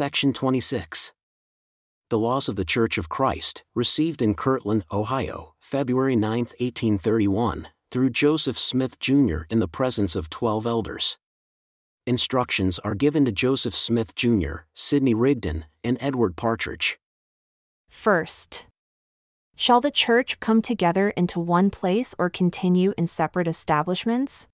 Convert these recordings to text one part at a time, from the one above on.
Section 26. The Laws of the Church of Christ, received in Kirtland, Ohio, February 9, 1831, through Joseph Smith Jr. in the presence of 12 elders. Instructions are given to Joseph Smith Jr., Sidney Rigdon, and Edward Partridge. First, shall the church come together into one place or continue in separate establishments?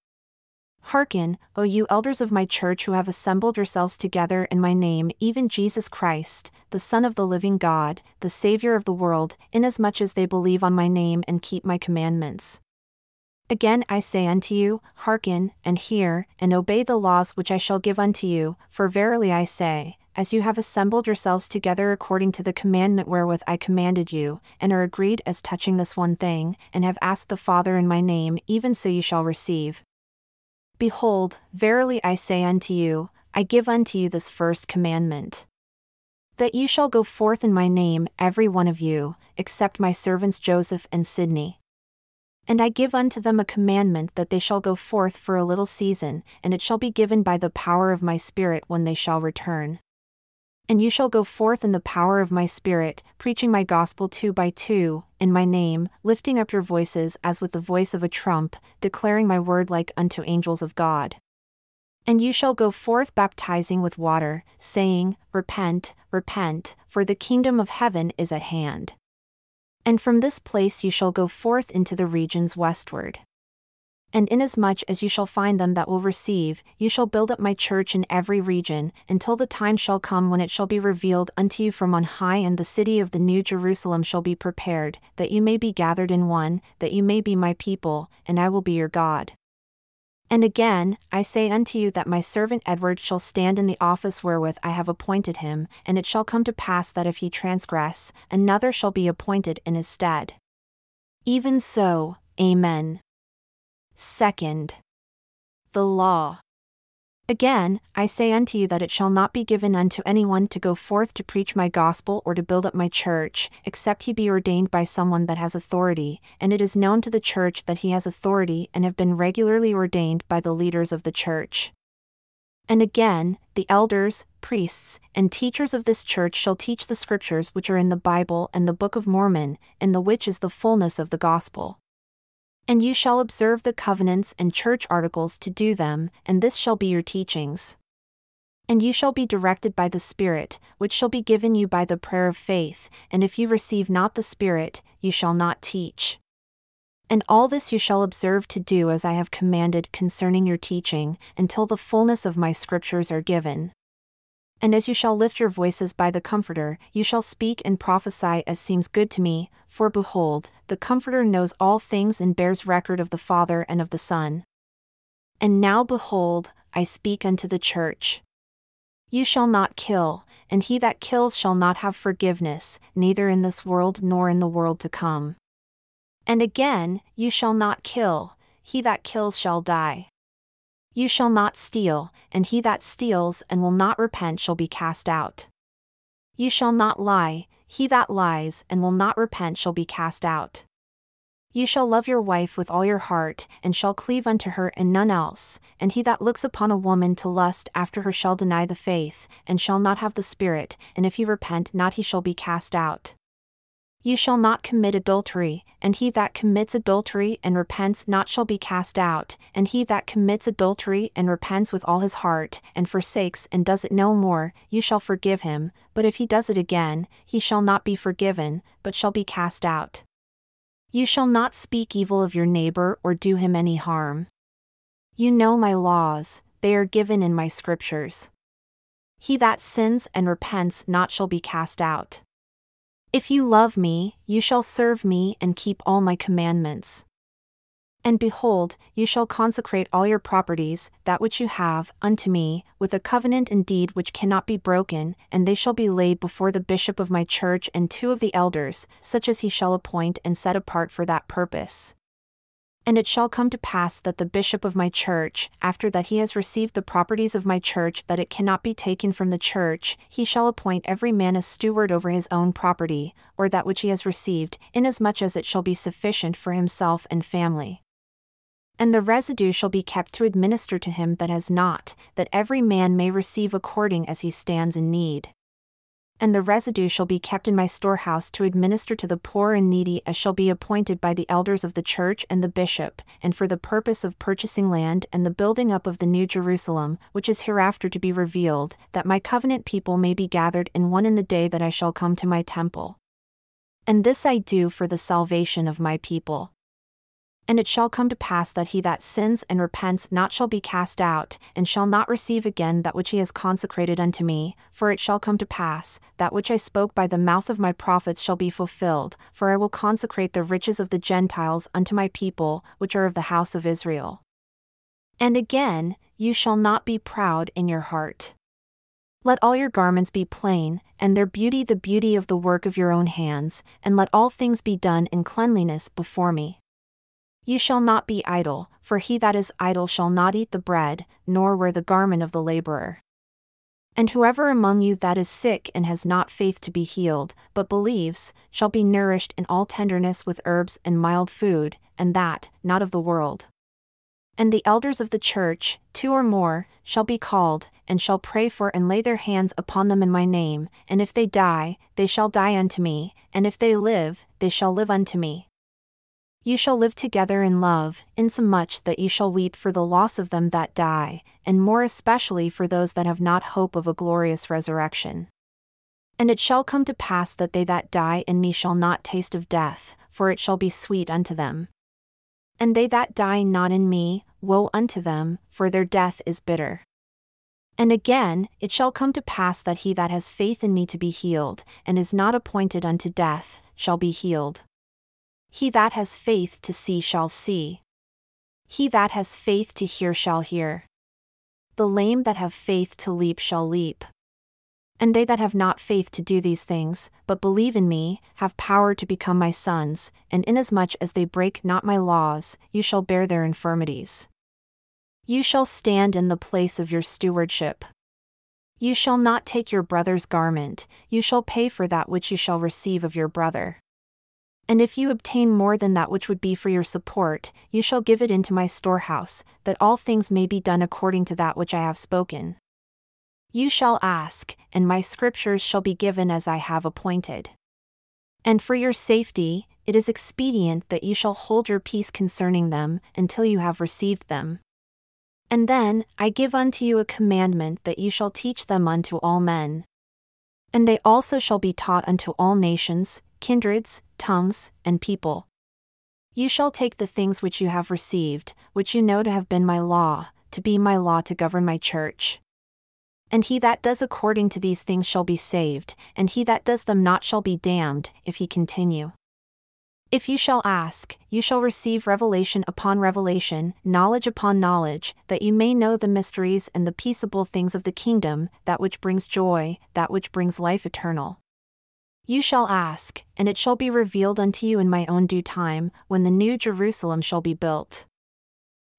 Hearken, O you elders of my church who have assembled yourselves together in my name, even Jesus Christ, the Son of the living God, the Saviour of the world, inasmuch as they believe on my name and keep my commandments. Again I say unto you, hearken, and hear, and obey the laws which I shall give unto you, for verily I say, as you have assembled yourselves together according to the commandment wherewith I commanded you, and are agreed as touching this one thing, and have asked the Father in my name, even so you shall receive. Behold, verily I say unto you, I give unto you this first commandment. That you shall go forth in my name, every one of you, except my servants Joseph and Sidney. And I give unto them a commandment that they shall go forth for a little season, and it shall be given by the power of my Spirit when they shall return. And you shall go forth in the power of my Spirit, preaching my gospel two by two, in my name, lifting up your voices as with the voice of a trump, declaring my word like unto angels of God. And you shall go forth baptizing with water, saying, Repent, repent, for the kingdom of heaven is at hand. And from this place you shall go forth into the regions westward. And inasmuch as you shall find them that will receive, you shall build up my church in every region, until the time shall come when it shall be revealed unto you from on high, and the city of the New Jerusalem shall be prepared, that you may be gathered in one, that you may be my people, and I will be your God. And again, I say unto you that my servant Edward shall stand in the office wherewith I have appointed him, and it shall come to pass that if he transgress, another shall be appointed in his stead. Even so, Amen. Second, the law. Again, I say unto you that it shall not be given unto anyone to go forth to preach my gospel or to build up my church, except he be ordained by someone that has authority, and it is known to the church that he has authority and have been regularly ordained by the leaders of the church. And again, the elders, priests, and teachers of this church shall teach the scriptures which are in the Bible and the Book of Mormon, in the which is the fullness of the gospel. And you shall observe the covenants and church articles to do them, and this shall be your teachings. And you shall be directed by the Spirit, which shall be given you by the prayer of faith, and if you receive not the Spirit, you shall not teach. And all this you shall observe to do as I have commanded concerning your teaching, until the fullness of my scriptures are given. And as you shall lift your voices by the Comforter, you shall speak and prophesy as seems good to me, for behold, the Comforter knows all things and bears record of the Father and of the Son. And now behold, I speak unto the church. You shall not kill, and he that kills shall not have forgiveness, neither in this world nor in the world to come. And again, you shall not kill, he that kills shall die. You shall not steal, and he that steals and will not repent shall be cast out. You shall not lie, he that lies and will not repent shall be cast out. You shall love your wife with all your heart, and shall cleave unto her and none else, and he that looks upon a woman to lust after her shall deny the faith, and shall not have the Spirit, and if he repent not he shall be cast out. You shall not commit adultery, and he that commits adultery and repents not shall be cast out, and he that commits adultery and repents with all his heart, and forsakes and does it no more, you shall forgive him, but if he does it again, he shall not be forgiven, but shall be cast out. You shall not speak evil of your neighbor or do him any harm. You know my laws, they are given in my scriptures. He that sins and repents not shall be cast out. If you love me, you shall serve me and keep all my commandments. And behold, you shall consecrate all your properties, that which you have, unto me, with a covenant and deed which cannot be broken, and they shall be laid before the bishop of my church and two of the elders, such as he shall appoint and set apart for that purpose. And it shall come to pass that the bishop of my church, after that he has received the properties of my church that it cannot be taken from the church, he shall appoint every man a steward over his own property, or that which he has received, inasmuch as it shall be sufficient for himself and family. And the residue shall be kept to administer to him that has not, that every man may receive according as he stands in need. And the residue shall be kept in my storehouse to administer to the poor and needy as shall be appointed by the elders of the church and the bishop, and for the purpose of purchasing land and the building up of the new Jerusalem, which is hereafter to be revealed, that my covenant people may be gathered in one in the day that I shall come to my temple. And this I do for the salvation of my people. And it shall come to pass that he that sins and repents not shall be cast out, and shall not receive again that which he has consecrated unto me, for it shall come to pass, that which I spoke by the mouth of my prophets shall be fulfilled, for I will consecrate the riches of the Gentiles unto my people, which are of the house of Israel. And again, you shall not be proud in your heart. Let all your garments be plain, and their beauty the beauty of the work of your own hands, and let all things be done in cleanliness before me. You shall not be idle, for he that is idle shall not eat the bread, nor wear the garment of the laborer. And whoever among you that is sick and has not faith to be healed, but believes, shall be nourished in all tenderness with herbs and mild food, and that, not of the world. And the elders of the church, two or more, shall be called, and shall pray for and lay their hands upon them in my name, and if they die, they shall die unto me, and if they live, they shall live unto me. You shall live together in love, insomuch that you shall weep for the loss of them that die, and more especially for those that have not hope of a glorious resurrection. And it shall come to pass that they that die in me shall not taste of death, for it shall be sweet unto them. And they that die not in me, woe unto them, for their death is bitter. And again, it shall come to pass that he that has faith in me to be healed, and is not appointed unto death, shall be healed. He that has faith to see shall see. He that has faith to hear shall hear. The lame that have faith to leap shall leap. And they that have not faith to do these things, but believe in me, have power to become my sons, and inasmuch as they break not my laws, you shall bear their infirmities. You shall stand in the place of your stewardship. You shall not take your brother's garment, you shall pay for that which you shall receive of your brother. And if you obtain more than that which would be for your support, you shall give it into my storehouse, that all things may be done according to that which I have spoken. You shall ask, and my scriptures shall be given as I have appointed. And for your safety, it is expedient that you shall hold your peace concerning them, until you have received them. And then, I give unto you a commandment that you shall teach them unto all men. And they also shall be taught unto all nations, kindreds, tongues, and people. You shall take the things which you have received, which you know to have been my law, to be my law to govern my church. And he that does according to these things shall be saved, and he that does them not shall be damned, if he continue. If you shall ask, you shall receive revelation upon revelation, knowledge upon knowledge, that you may know the mysteries and the peaceable things of the kingdom, that which brings joy, that which brings life eternal. You shall ask, and it shall be revealed unto you in my own due time, when the new Jerusalem shall be built.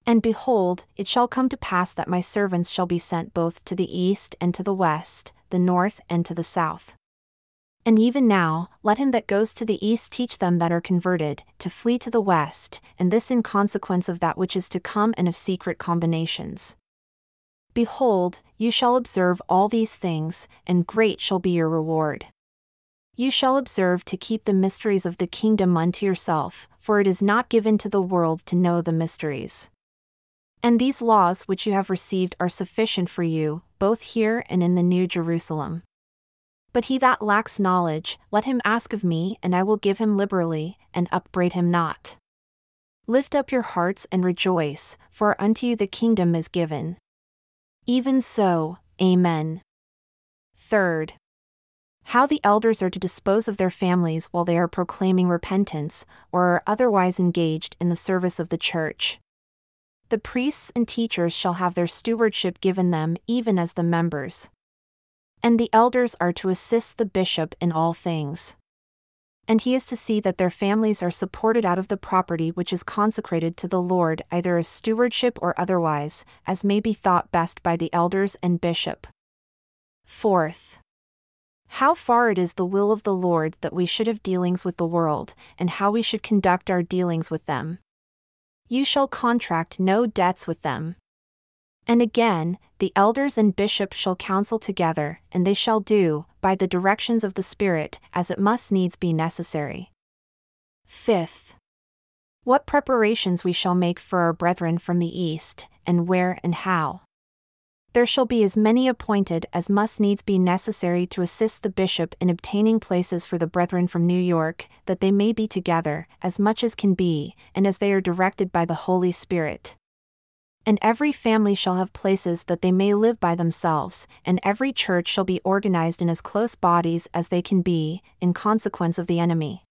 And behold, it shall come to pass that my servants shall be sent both to the east and to the west, the north and to the south. And even now, let him that goes to the east teach them that are converted, to flee to the west, and this in consequence of that which is to come and of secret combinations. Behold, you shall observe all these things, and great shall be your reward. You shall observe to keep the mysteries of the kingdom unto yourself, for it is not given to the world to know the mysteries. And these laws which you have received are sufficient for you, both here and in the New Jerusalem. But he that lacks knowledge, let him ask of me, and I will give him liberally, and upbraid him not. Lift up your hearts and rejoice, for unto you the kingdom is given. Even so, Amen. Third, how the elders are to dispose of their families while they are proclaiming repentance or are otherwise engaged in the service of the church. The priests and teachers shall have their stewardship given them even as the members. And the elders are to assist the bishop in all things. And he is to see that their families are supported out of the property which is consecrated to the Lord either as stewardship or otherwise, as may be thought best by the elders and bishop. Fourth, how far it is the will of the Lord that we should have dealings with the world, and how we should conduct our dealings with them. You shall contract no debts with them. And again, the elders and bishops shall counsel together, and they shall do, by the directions of the Spirit, as it must needs be necessary. Fifth, what preparations we shall make for our brethren from the east, and where and how. There shall be as many appointed as must needs be necessary to assist the bishop in obtaining places for the brethren from New York, that they may be together, as much as can be, and as they are directed by the Holy Spirit. And every family shall have places that they may live by themselves, and every church shall be organized in as close bodies as they can be, in consequence of the enemy.